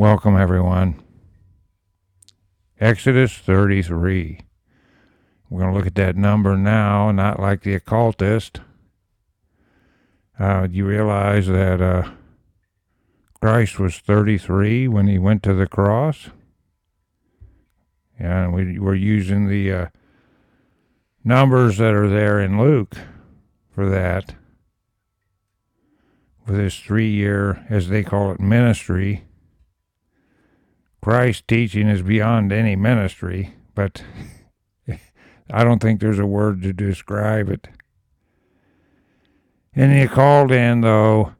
Welcome, everyone. Exodus 33. We're going to look at that number now, not like the occultist. Uh, you realize that uh, Christ was 33 when he went to the cross? Yeah, and we, we're using the uh, numbers that are there in Luke for that. With his three year, as they call it, ministry. Christ's teaching is beyond any ministry, but I don't think there's a word to describe it. In the in, though,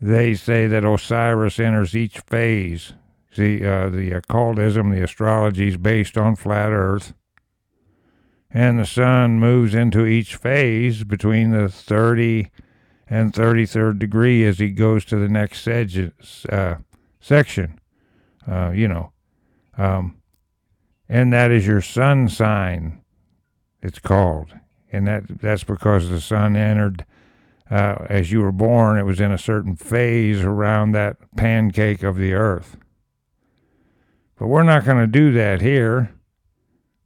they say that Osiris enters each phase. See, uh, the occultism, the astrology is based on flat Earth. And the sun moves into each phase between the 30 and 33rd degree as he goes to the next uh, section. Uh, you know. Um, and that is your sun sign, it's called. And that that's because the sun entered uh, as you were born, it was in a certain phase around that pancake of the earth. But we're not going to do that here.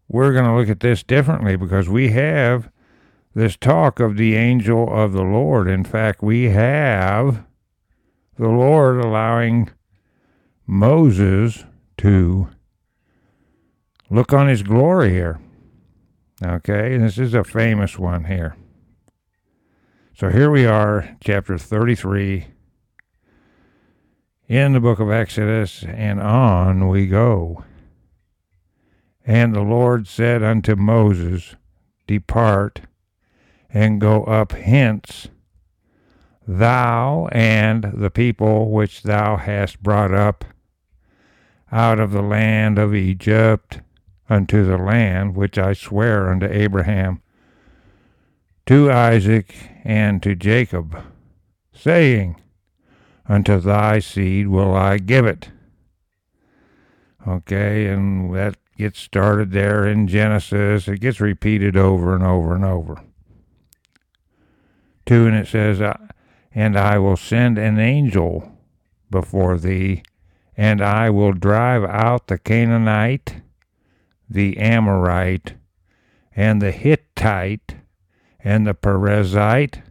We're going to look at this differently because we have this talk of the angel of the Lord. In fact, we have the Lord allowing Moses to look on his glory here. Okay, this is a famous one here. So here we are, chapter 33 in the book of Exodus, and on we go. And the Lord said unto Moses, Depart and go up hence, thou and the people which thou hast brought up out of the land of Egypt unto the land which I swear unto Abraham, to Isaac, and to Jacob, saying, Unto thy seed will I give it. Okay, and that gets started there in Genesis. It gets repeated over and over and over. Two, and it says, And I will send an angel before thee, and I will drive out the Canaanite, the Amorite, and the Hittite, and the Perizzite,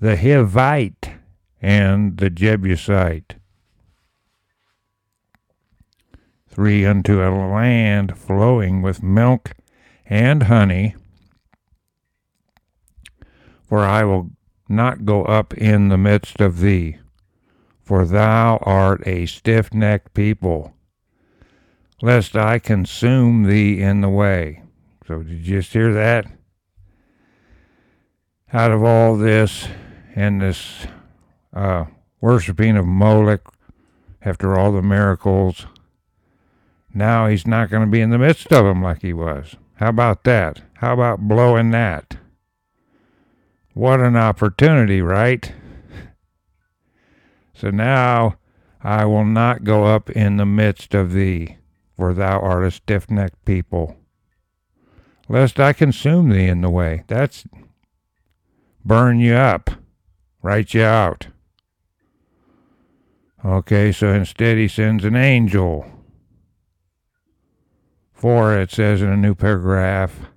the Hivite, and the Jebusite. Three unto a land flowing with milk and honey, for I will not go up in the midst of thee, for thou art a stiff necked people, lest I consume thee in the way. So, did you just hear that? Out of all this and this uh, worshiping of Moloch after all the miracles, now he's not going to be in the midst of them like he was. How about that? How about blowing that? What an opportunity, right? So now I will not go up in the midst of thee, for thou art a stiff necked people, lest I consume thee in the way. That's burn you up, write you out. Okay, so instead he sends an angel. For it says in a new paragraph,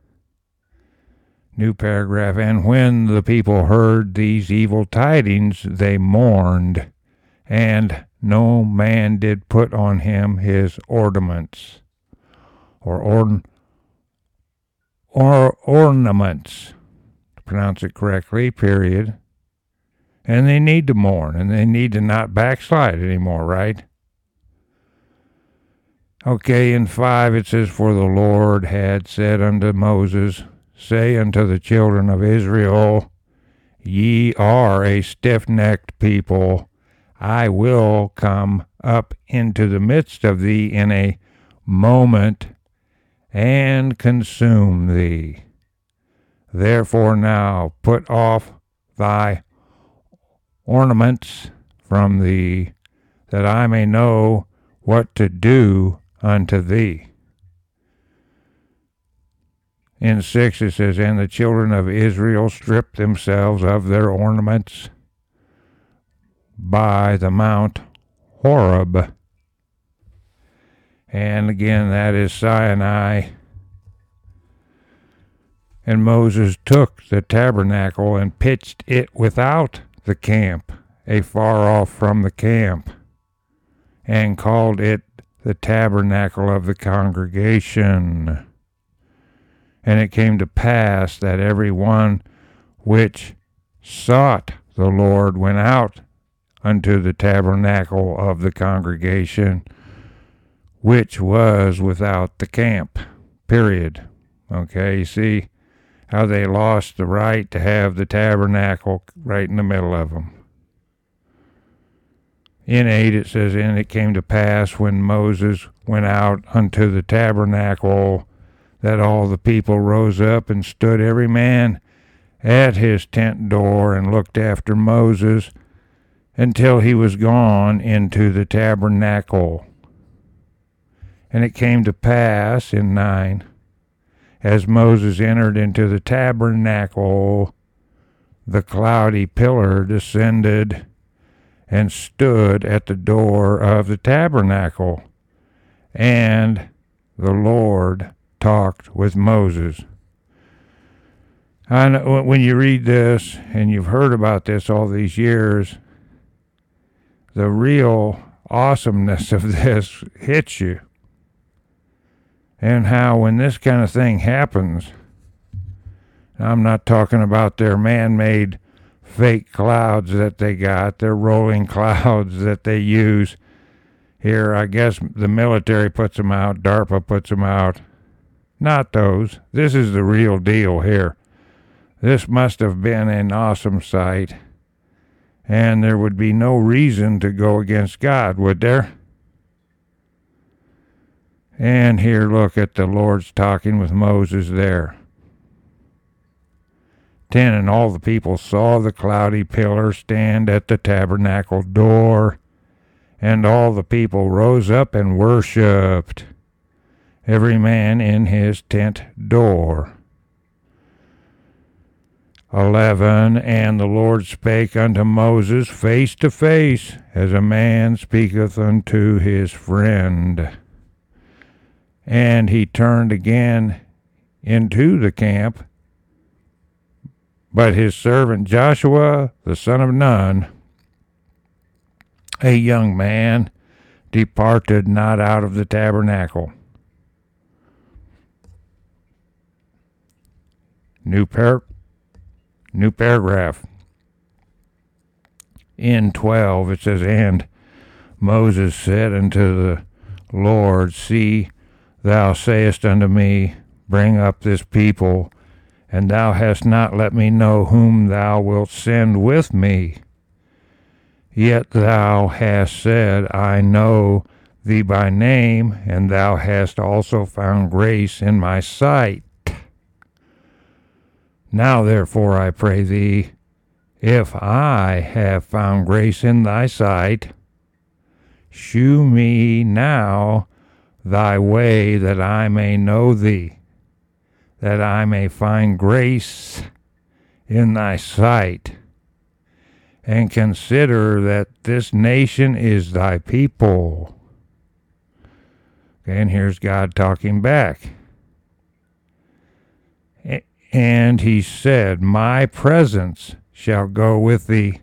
new paragraph, and when the people heard these evil tidings, they mourned, and no man did put on him his ornaments, or orn, or ornaments, to pronounce it correctly, period. And they need to mourn, and they need to not backslide anymore, right? Okay, in 5 it says, For the Lord had said unto Moses, Say unto the children of Israel, Ye are a stiff necked people. I will come up into the midst of thee in a moment and consume thee. Therefore now put off thy ornaments from thee, that I may know what to do unto thee. In 6 it says, And the children of Israel stripped themselves of their ornaments by the Mount Horeb, And again, that is Sinai. And Moses took the tabernacle and pitched it without the camp, afar off from the camp, and called it the tabernacle of the congregation. And it came to pass that every one which sought the Lord went out unto the tabernacle of the congregation, which was without the camp. Period. Okay, you see how they lost the right to have the tabernacle right in the middle of them. In 8 it says, And it came to pass when Moses went out unto the tabernacle that all the people rose up and stood every man at his tent door and looked after Moses until he was gone into the tabernacle. And it came to pass in 9, as Moses entered into the tabernacle, the cloudy pillar descended and stood at the door of the tabernacle. And the Lord talked with Moses. I know, when you read this, and you've heard about this all these years, the real awesomeness of this hits you. And how, when this kind of thing happens, I'm not talking about their man made fake clouds that they got, their rolling clouds that they use here. I guess the military puts them out, DARPA puts them out. Not those. This is the real deal here. This must have been an awesome sight, and there would be no reason to go against God, would there? And here, look at the Lord's talking with Moses there. 10 And all the people saw the cloudy pillar stand at the tabernacle door, and all the people rose up and worshipped, every man in his tent door. 11 And the Lord spake unto Moses face to face, as a man speaketh unto his friend. And he turned again into the camp but his servant Joshua, the son of Nun, a young man, departed not out of the tabernacle. New, par- new paragraph. In 12 it says, And Moses said unto the Lord, See, thou sayest unto me, Bring up this people and thou hast not let me know whom thou wilt send with me. Yet thou hast said, I know thee by name, and thou hast also found grace in my sight. Now therefore I pray thee, if I have found grace in thy sight, shew me now thy way that I may know thee that I may find grace in thy sight, and consider that this nation is thy people. And here's God talking back. And he said, My presence shall go with thee,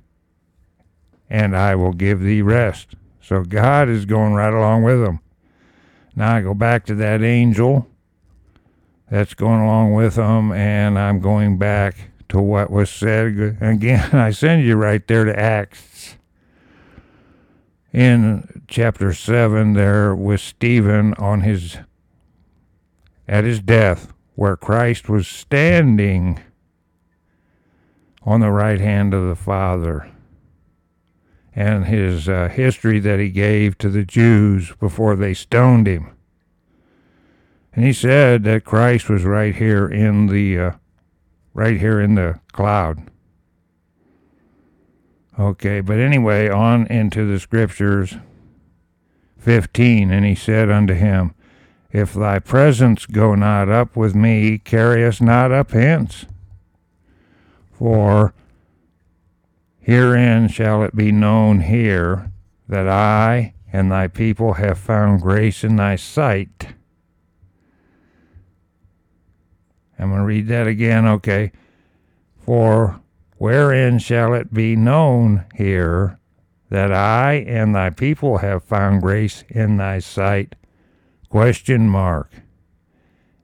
and I will give thee rest. So God is going right along with them. Now I go back to that angel that's going along with them, and I'm going back to what was said. Again, I send you right there to Acts. In chapter 7, there was Stephen on his at his death, where Christ was standing on the right hand of the Father, and his uh, history that he gave to the Jews before they stoned him. And he said that Christ was right here in the uh, right here in the cloud. Okay, but anyway, on into the scriptures 15 and he said unto him, If thy presence go not up with me, carry us not up hence. For herein shall it be known here that I and thy people have found grace in thy sight. I'm going to read that again, okay. For wherein shall it be known here that I and thy people have found grace in thy sight? Question mark.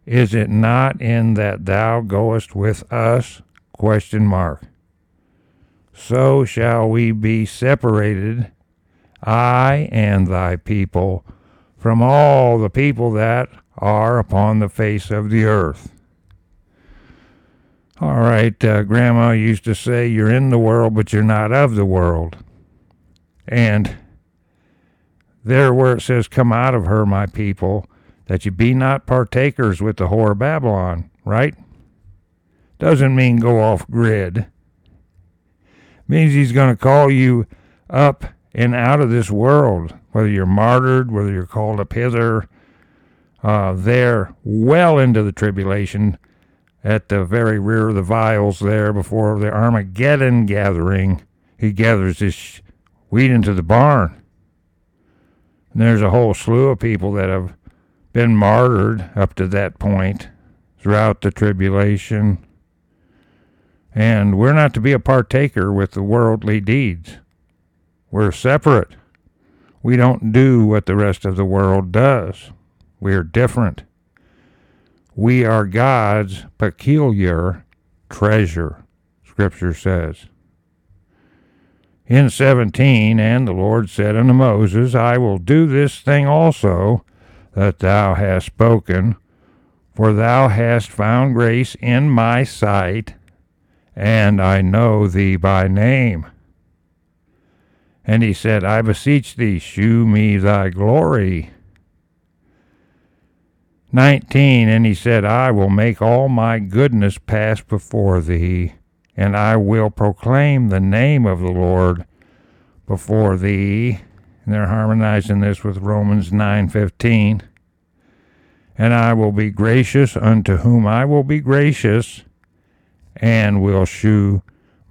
Is it not in that thou goest with us? Question mark. So shall we be separated, I and thy people, from all the people that are upon the face of the earth. All right, uh, Grandma used to say, You're in the world, but you're not of the world. And there, where it says, Come out of her, my people, that you be not partakers with the whore of Babylon, right? Doesn't mean go off grid. Means he's going to call you up and out of this world, whether you're martyred, whether you're called up hither, uh, there, well into the tribulation at the very rear of the vials there before the Armageddon gathering. He gathers his wheat into the barn. And there's a whole slew of people that have been martyred up to that point throughout the tribulation. And we're not to be a partaker with the worldly deeds. We're separate. We don't do what the rest of the world does. We're different. We are God's peculiar treasure, Scripture says. In 17, and the Lord said unto Moses, I will do this thing also that thou hast spoken, for thou hast found grace in my sight, and I know thee by name. And he said, I beseech thee, shew me thy glory. 19 And he said, I will make all my goodness pass before thee, and I will proclaim the name of the Lord before thee. And they're harmonizing this with Romans 9:15. And I will be gracious unto whom I will be gracious, and will shew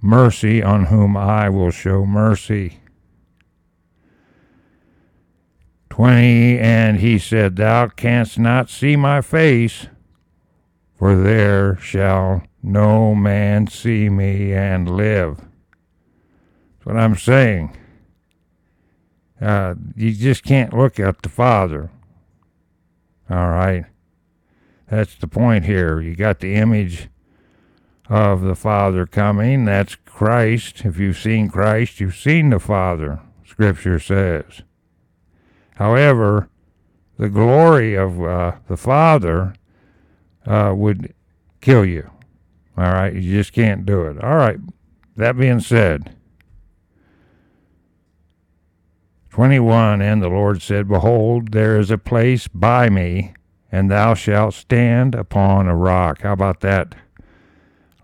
mercy on whom I will show mercy. 20 And he said, Thou canst not see my face, for there shall no man see me and live. That's what I'm saying. Uh, you just can't look at the Father. All right. That's the point here. You got the image of the Father coming. That's Christ. If you've seen Christ, you've seen the Father, Scripture says. However, the glory of uh, the Father uh, would kill you. All right, you just can't do it. All right, that being said, 21 And the Lord said, Behold, there is a place by me, and thou shalt stand upon a rock. How about that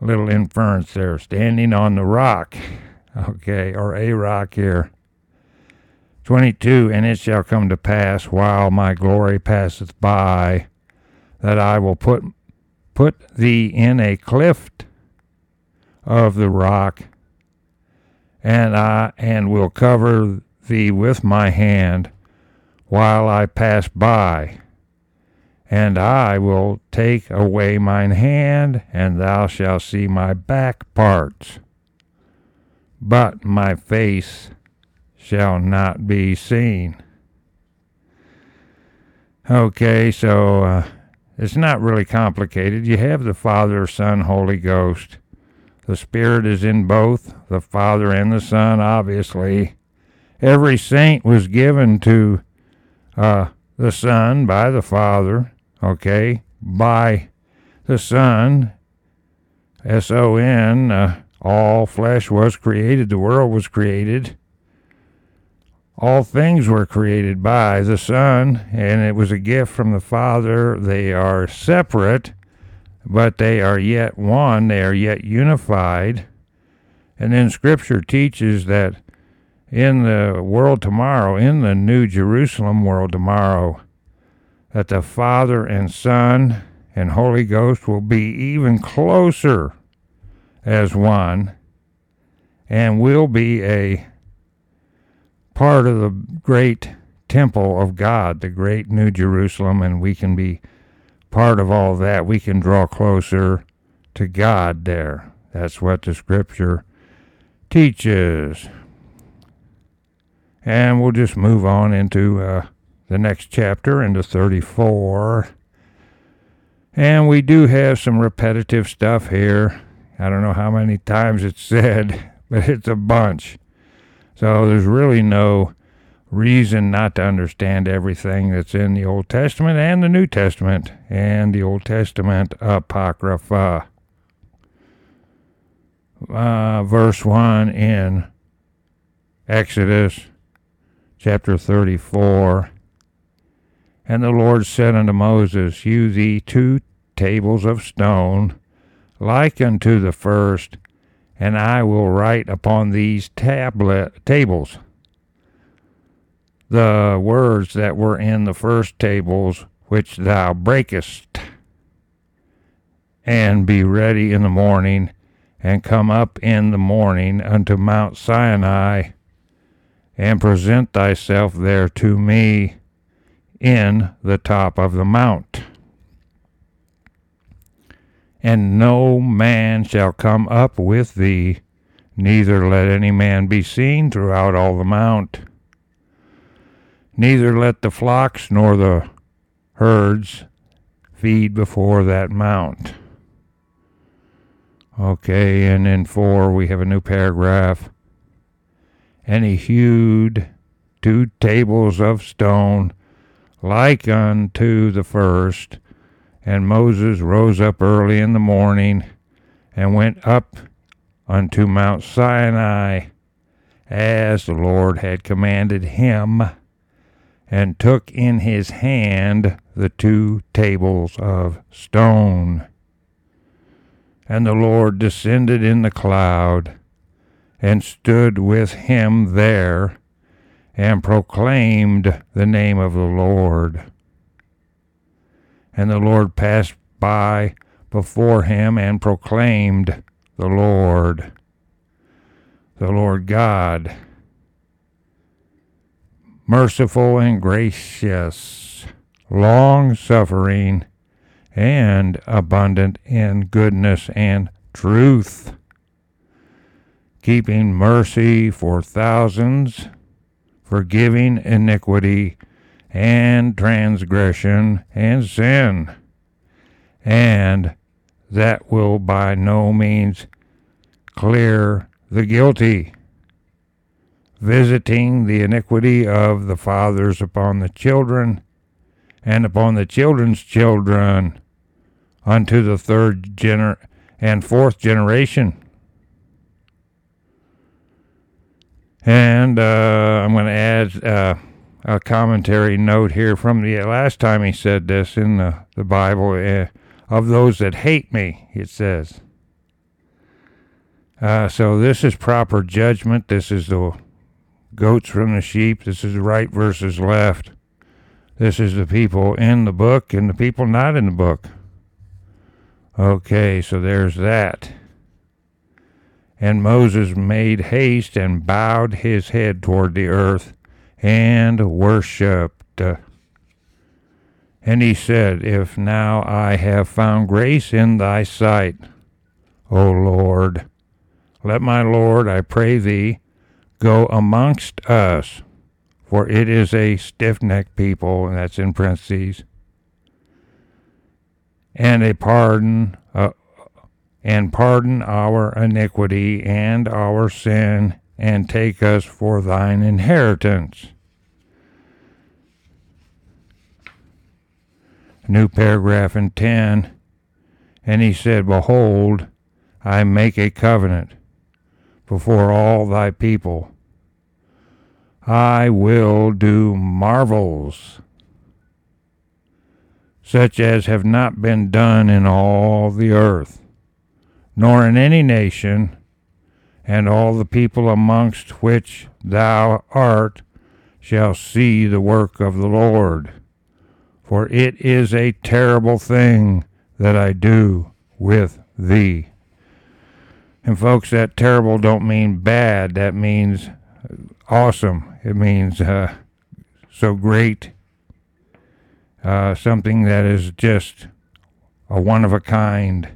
little inference there? Standing on the rock, okay, or a rock here. 22 And it shall come to pass while my glory passeth by that I will put put thee in a cleft of the rock and I and will cover thee with my hand while I pass by and I will take away mine hand and thou shalt see my back parts but my face shall not be seen. Okay, so uh, it's not really complicated. You have the Father, Son, Holy Ghost. The Spirit is in both, the Father and the Son, obviously. Every saint was given to uh, the Son by the Father, okay, by the Son, S O N. Uh, all flesh was created, the world was created all things were created by the Son, and it was a gift from the Father. They are separate, but they are yet one, they are yet unified. And then Scripture teaches that in the world tomorrow, in the New Jerusalem world tomorrow, that the Father and Son and Holy Ghost will be even closer as one and will be a part of the great temple of God, the great New Jerusalem, and we can be part of all that. We can draw closer to God there. That's what the scripture teaches. And we'll just move on into uh, the next chapter, into 34. And we do have some repetitive stuff here. I don't know how many times it's said, but it's a bunch. So there's really no reason not to understand everything that's in the Old Testament and the New Testament and the Old Testament Apocrypha. Uh, verse 1 in Exodus chapter 34. And the Lord said unto Moses, Hew thee two tables of stone, like unto the first, and I will write upon these tablet tables the words that were in the first tables which thou breakest, and be ready in the morning, and come up in the morning unto Mount Sinai, and present thyself there to me in the top of the mount. And no man shall come up with thee, neither let any man be seen throughout all the mount. Neither let the flocks nor the herds feed before that mount. Okay, and in four we have a new paragraph. And he hewed two tables of stone like unto the first. And Moses rose up early in the morning and went up unto Mount Sinai as the Lord had commanded him, and took in his hand the two tables of stone. And the Lord descended in the cloud, and stood with him there, and proclaimed the name of the Lord. And the Lord passed by before him and proclaimed the Lord, the Lord God, merciful and gracious, long suffering, and abundant in goodness and truth, keeping mercy for thousands, forgiving iniquity and transgression and sin, and that will by no means clear the guilty, visiting the iniquity of the fathers upon the children and upon the children's children unto the third gener- and fourth generation. And uh, I'm going to add uh, a commentary note here from the last time he said this in the, the Bible uh, of those that hate me, it says. Uh, so this is proper judgment. This is the goats from the sheep. This is right versus left. This is the people in the book and the people not in the book. Okay, so there's that. And Moses made haste and bowed his head toward the earth and worshipped. And he said, If now I have found grace in thy sight, O Lord, let my Lord, I pray thee, go amongst us, for it is a stiff necked people, and that's in parentheses, and a pardon, uh, and pardon our iniquity and our sin, and take us for thine inheritance. New paragraph in 10. And he said, Behold, I make a covenant before all thy people. I will do marvels such as have not been done in all the earth, nor in any nation, and all the people amongst which thou art shall see the work of the Lord. For it is a terrible thing that I do with thee. And folks, that terrible don't mean bad. That means awesome. It means uh, so great, uh, something that is just a one of a kind.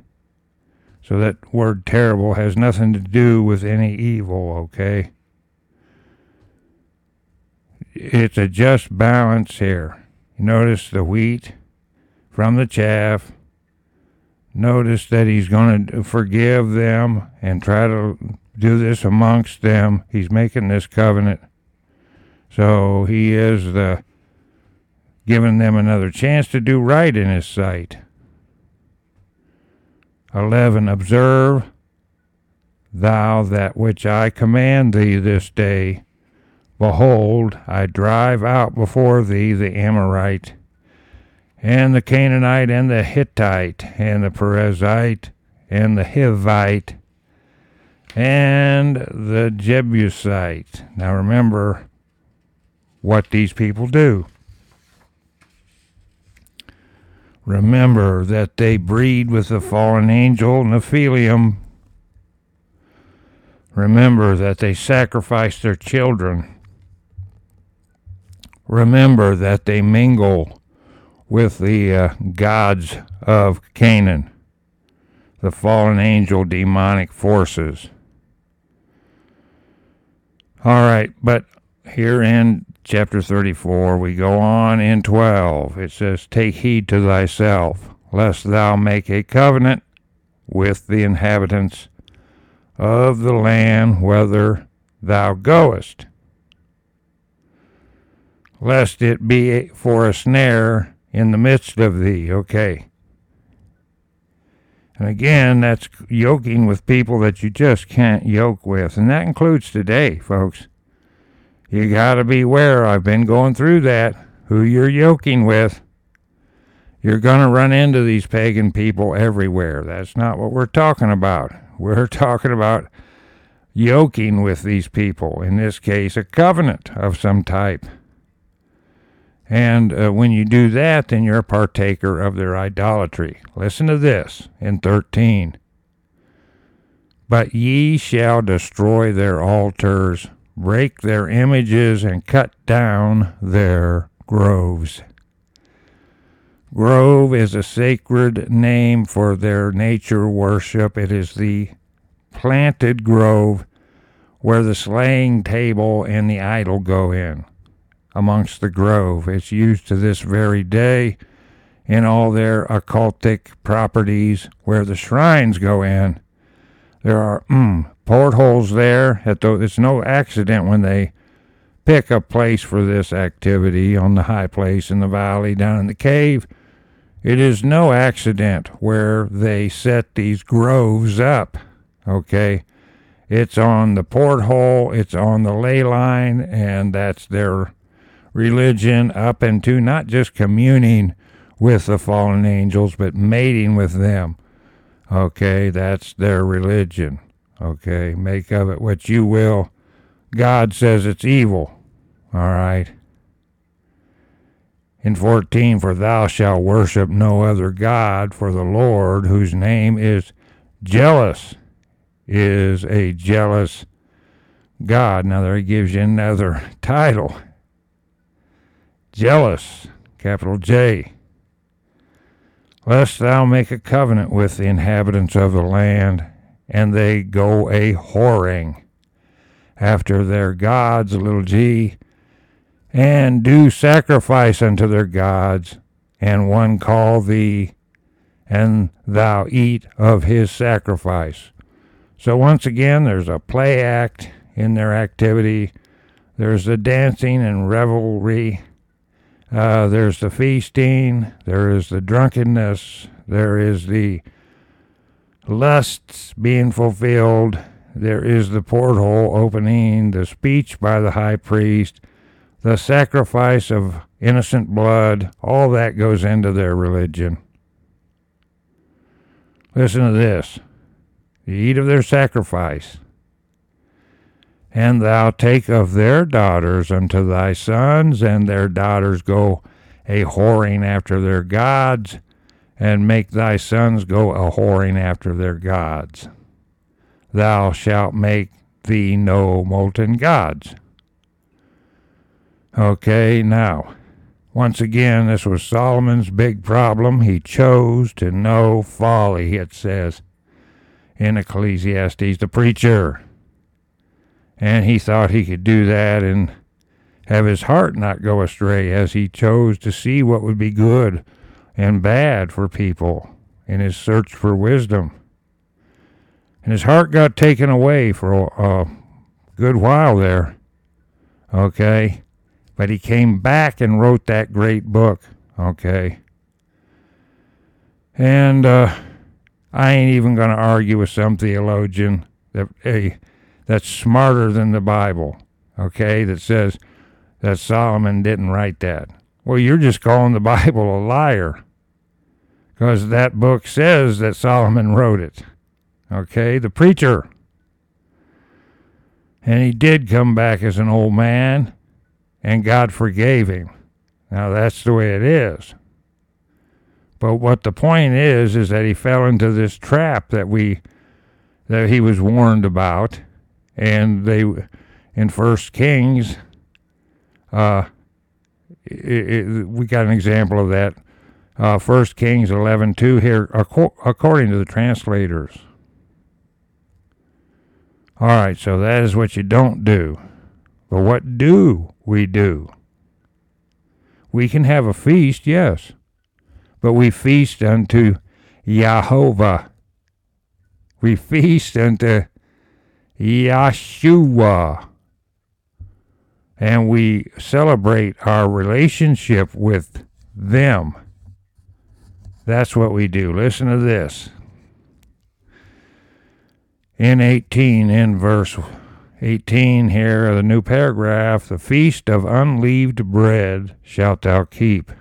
So that word terrible has nothing to do with any evil, okay? It's a just balance here. Notice the wheat from the chaff. Notice that he's going to forgive them and try to do this amongst them. He's making this covenant. So he is the giving them another chance to do right in his sight. 11. Observe thou that which I command thee this day. Behold, I drive out before thee the Amorite, and the Canaanite, and the Hittite, and the Perizzite, and the Hivite, and the Jebusite. Now remember what these people do. Remember that they breed with the fallen angel Nephilim. Remember that they sacrifice their children. Remember that they mingle with the uh, gods of Canaan, the fallen angel demonic forces. All right, but here in chapter 34, we go on in 12. It says, Take heed to thyself, lest thou make a covenant with the inhabitants of the land whither thou goest, lest it be for a snare in the midst of thee. Okay. And again, that's yoking with people that you just can't yoke with. And that includes today, folks you got to beware. I've been going through that. Who you're yoking with. You're going to run into these pagan people everywhere. That's not what we're talking about. We're talking about yoking with these people. In this case, a covenant of some type. And uh, when you do that, then you're a partaker of their idolatry. Listen to this in 13. But ye shall destroy their altars break their images, and cut down their groves. Grove is a sacred name for their nature worship. It is the planted grove where the slaying table and the idol go in. Amongst the grove, it's used to this very day in all their occultic properties where the shrines go in. There are mm, portholes there. At the, it's no accident when they pick a place for this activity on the high place in the valley down in the cave. It is no accident where they set these groves up. Okay. It's on the porthole, it's on the ley line, and that's their religion up into not just communing with the fallen angels, but mating with them. Okay, that's their religion. Okay, make of it what you will. God says it's evil. All right. In 14, for thou shalt worship no other God, for the Lord, whose name is jealous, is a jealous God. Now, there he gives you another title jealous, capital J. Lest thou make a covenant with the inhabitants of the land and they go a whoring after their gods, little g, and do sacrifice unto their gods, and one call thee, and thou eat of his sacrifice. So once again, there's a play act in their activity. There's the dancing and revelry. Uh, there's the feasting. There is the drunkenness. There is the lusts being fulfilled. There is the porthole opening, the speech by the high priest, the sacrifice of innocent blood. All that goes into their religion. Listen to this. You eat of their sacrifice, and thou take of their daughters unto thy sons, and their daughters go a whoring after their gods and make thy sons go a whoring after their gods. Thou shalt make thee no molten gods. Okay, now, once again, this was Solomon's big problem. He chose to know folly, it says in Ecclesiastes, the preacher. And he thought he could do that and have his heart not go astray as he chose to see what would be good and bad for people in his search for wisdom. And his heart got taken away for a, good while there. Okay? But he came back and wrote that great book. Okay? And uh, I ain't even going to argue with some theologian that hey, that's smarter than the Bible. Okay? That says that Solomon didn't write that. Well, you're just calling the Bible a liar because that book says that Solomon wrote it. Okay, the preacher. And he did come back as an old man, and God forgave him. Now, that's the way it is. But what the point is, is that he fell into this trap that we, that he was warned about. And they, in First Kings, uh, it, it, we got an example of that. Uh, First Kings eleven two here, according to the translators. All right, so that is what you don't do. But what do we do? We can have a feast, yes, but we feast unto Jehovah. We feast unto Yeshua and we celebrate our relationship with them. That's what we do. Listen to this. In 18, in verse 18 here the new paragraph, the feast of unleavened bread shalt thou keep.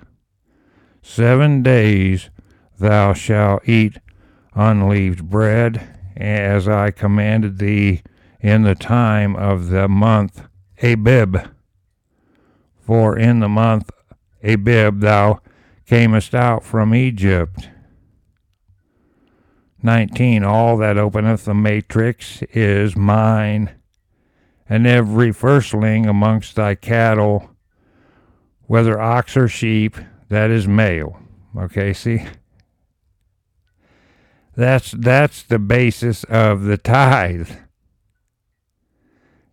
Seven days thou shalt eat unleavened bread, as I commanded thee in the time of the month Abib. For in the month Abib thou camest out from Egypt. 19. All that openeth the matrix is mine, and every firstling amongst thy cattle, whether ox or sheep, that is male. Okay, see? That's that's the basis of the tithe.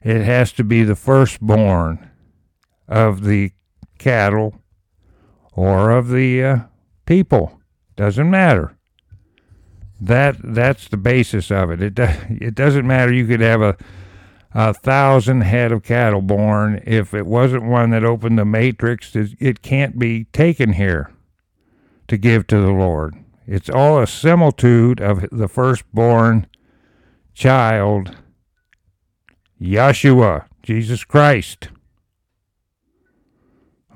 It has to be the firstborn of the cattle or of the uh, people. Doesn't matter. That that's the basis of it. It do, it doesn't matter. You could have a a thousand head of cattle born if it wasn't one that opened the matrix. It, can't be taken here to give to the Lord. It's all a similitude of the firstborn child Yeshua, Jesus Christ.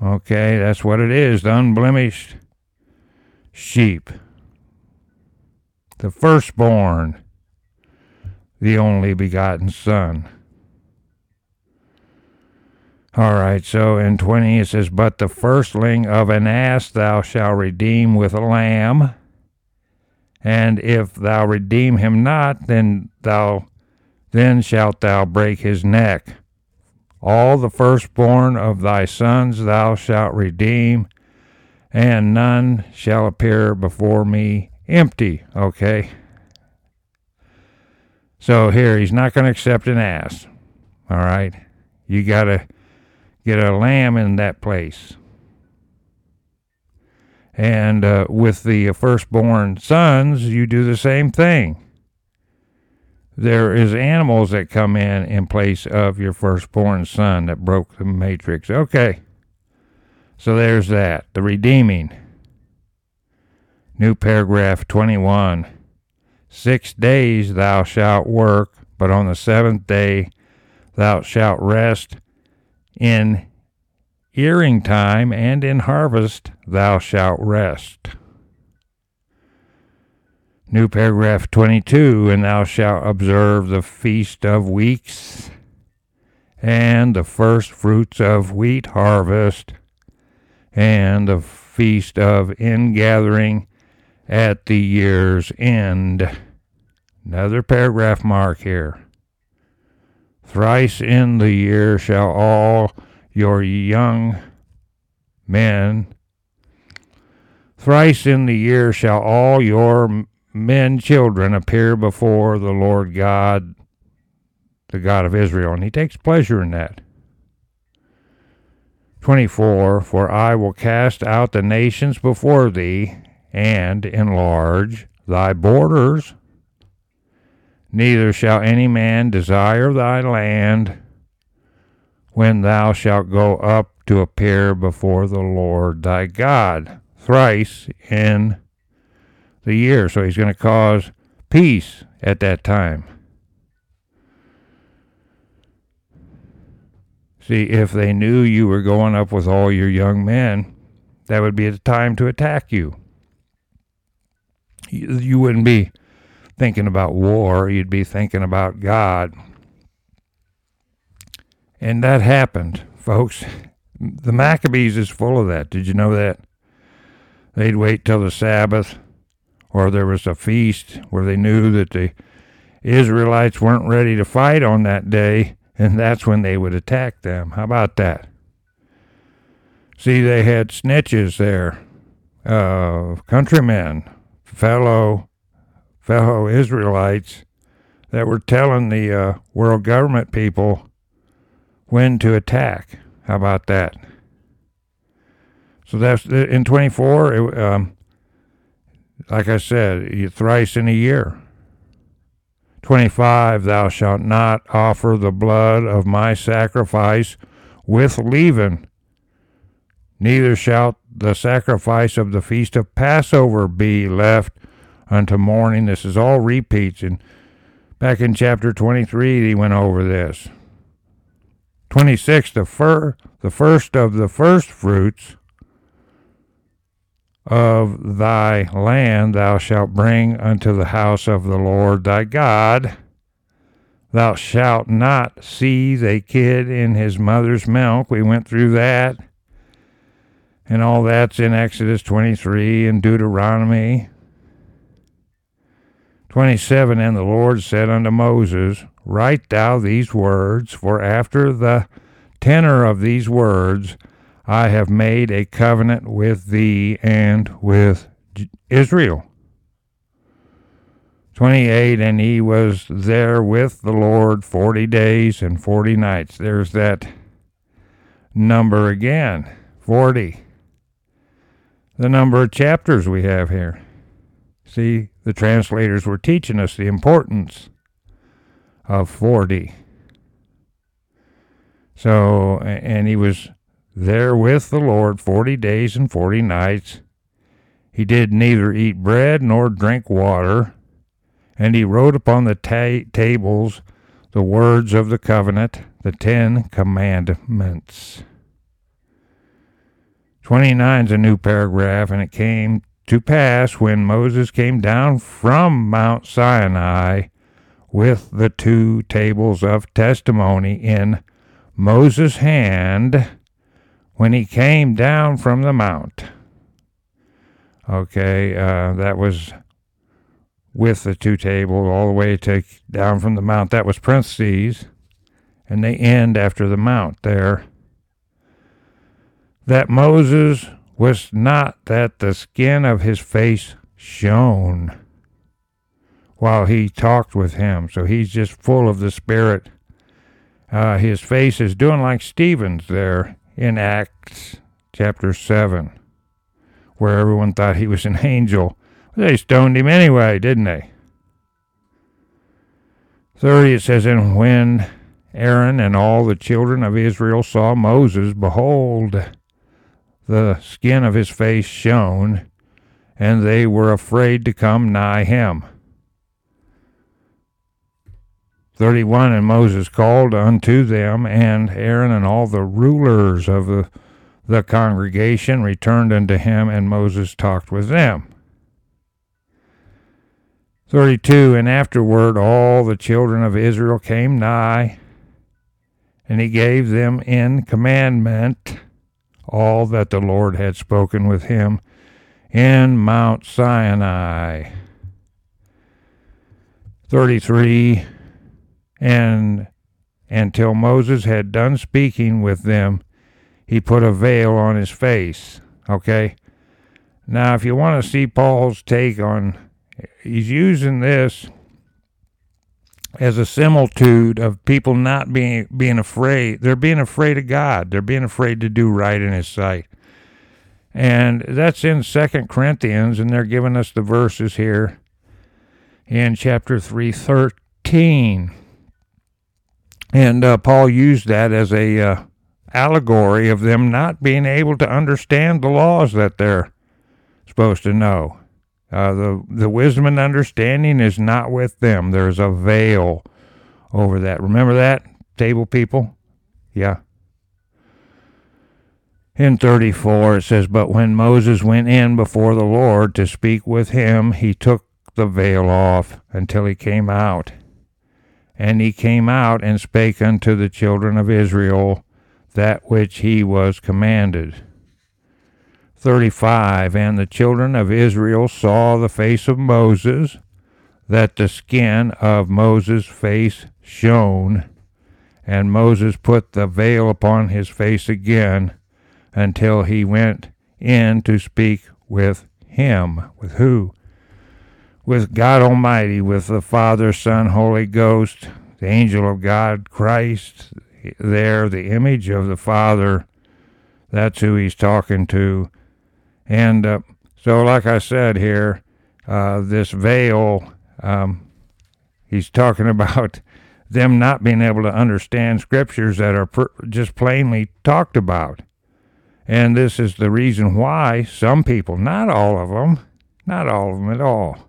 Okay, that's what it is the unblemished sheep. The firstborn, the only begotten Son. All right, so in 20 it says, But the firstling of an ass thou shalt redeem with a lamb. And if thou redeem him not, then thou then shalt thou break his neck. All the firstborn of thy sons thou shalt redeem, and none shall appear before me empty. Okay? So here, he's not going to accept an ass. All right? You got to get a lamb in that place. And uh, with the firstborn sons, you do the same thing there is animals that come in in place of your firstborn son that broke the matrix. Okay. So there's that. The redeeming. New paragraph 21. Six days thou shalt work, but on the seventh day thou shalt rest. In earing time and in harvest thou shalt rest. New paragraph 22 And thou shalt observe the feast of weeks and the first fruits of wheat harvest and the feast of ingathering at the year's end. Another paragraph mark here. Thrice in the year shall all your young men. Thrice in the year shall all your men children appear before the Lord God, the God of Israel. And he takes pleasure in that. 24 For I will cast out the nations before thee, and enlarge thy borders. Neither shall any man desire thy land when thou shalt go up to appear before the Lord thy God thrice in the year. So he's going to cause peace at that time. See, if they knew you were going up with all your young men, that would be the time to attack you. You, wouldn't be thinking about war, you'd be thinking about God. And that happened, folks. The Maccabees is full of that. Did you know that? They'd wait till the Sabbath or there was a feast where they knew that the Israelites weren't ready to fight on that day, and that's when they would attack them. How about that? See, they had snitches there, uh, countrymen, fellow fellow Israelites that were telling the uh, world government people when to attack. How about that? So that's in 24. It, um, like I said, thrice in a year. 25 Thou shalt not offer the blood of my sacrifice with leaven, neither shalt the sacrifice of the feast of Passover be left unto morning. This is all repeats. And back in chapter 23, he went over this. 26 the, fir, the first of the first fruits of thy land thou shalt bring unto the house of the Lord thy God. Thou shalt not seethe a kid in his mother's milk. We went through that. And all that's in Exodus 23 and Deuteronomy. 27 And the Lord said unto Moses, Write thou these words, for after the tenor of these words I have made a covenant with thee and with Israel. 28 And he was there with the Lord 40 days and 40 nights. There's that number again 40. The number of chapters we have here. See, the translators were teaching us the importance of 40. So, and he was there with the Lord forty days and forty nights. He did neither eat bread nor drink water, and he wrote upon the ta- tables the words of the covenant, the Ten Commandments. 29 is a new paragraph, and it came to pass when Moses came down from Mount Sinai with the two tables of testimony in Moses' hand when he came down from the mount. Okay, uh, that was with the two tables all the way to down from the mount. That was parentheses, and they end after the mount there. That Moses was not that the skin of his face shone while he talked with him. So he's just full of the Spirit. Uh, his face is doing like Stephen's there in Acts chapter 7, where everyone thought he was an angel. They stoned him anyway, didn't they? 30, it says, And when Aaron and all the children of Israel saw Moses, behold, the skin of his face shone, and they were afraid to come nigh him. 31 And Moses called unto them, and Aaron and all the rulers of the, the congregation returned unto him, and Moses talked with them. 32 And afterward all the children of Israel came nigh, and he gave them in commandment all that the Lord had spoken with him in Mount Sinai. 33 and until Moses had done speaking with them, he put a veil on his face. Okay? Now, if you want to see Paul's take on, he's using this as a similitude of people not being being afraid. They're being afraid of God. They're being afraid to do right in His sight, and that's in Second Corinthians, and they're giving us the verses here in chapter three thirteen, and uh, Paul used that as a uh, allegory of them not being able to understand the laws that they're supposed to know. Uh, the the wisdom and understanding is not with them. There's a veil over that. Remember that table people? Yeah. In 34 it says, But when Moses went in before the Lord to speak with him, he took the veil off until he came out. And he came out and spake unto the children of Israel that which he was commanded. 35 And the children of Israel saw the face of Moses, that the skin of Moses' face shone. And Moses put the veil upon his face again until he went in to speak with him. With who? With God Almighty, with the Father, Son, Holy Ghost, the angel of God, Christ, there, the image of the Father. That's who he's talking to and uh, so, like I said here, uh, this veil, um, he's talking about them not being able to understand scriptures that are per- just plainly talked about. And this is the reason why some people, not all of them, not all of them at all,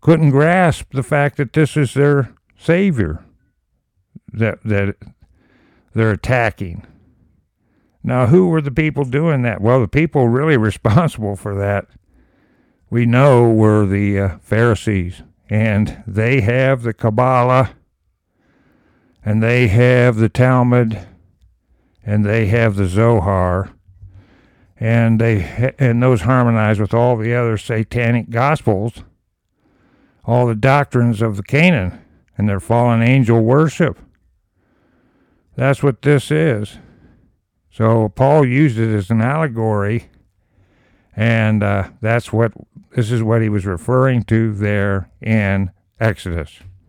couldn't grasp the fact that this is their Savior that, that they're attacking. Now, who were the people doing that? Well, the people really responsible for that, we know, were the uh, Pharisees. And they have the Kabbalah, and they have the Talmud, and they have the Zohar, and they and those harmonize with all the other satanic gospels, all the doctrines of the Canaan and their fallen angel worship. That's what this is. So Paul used it as an allegory, and uh, that's what this is what he was referring to there in Exodus.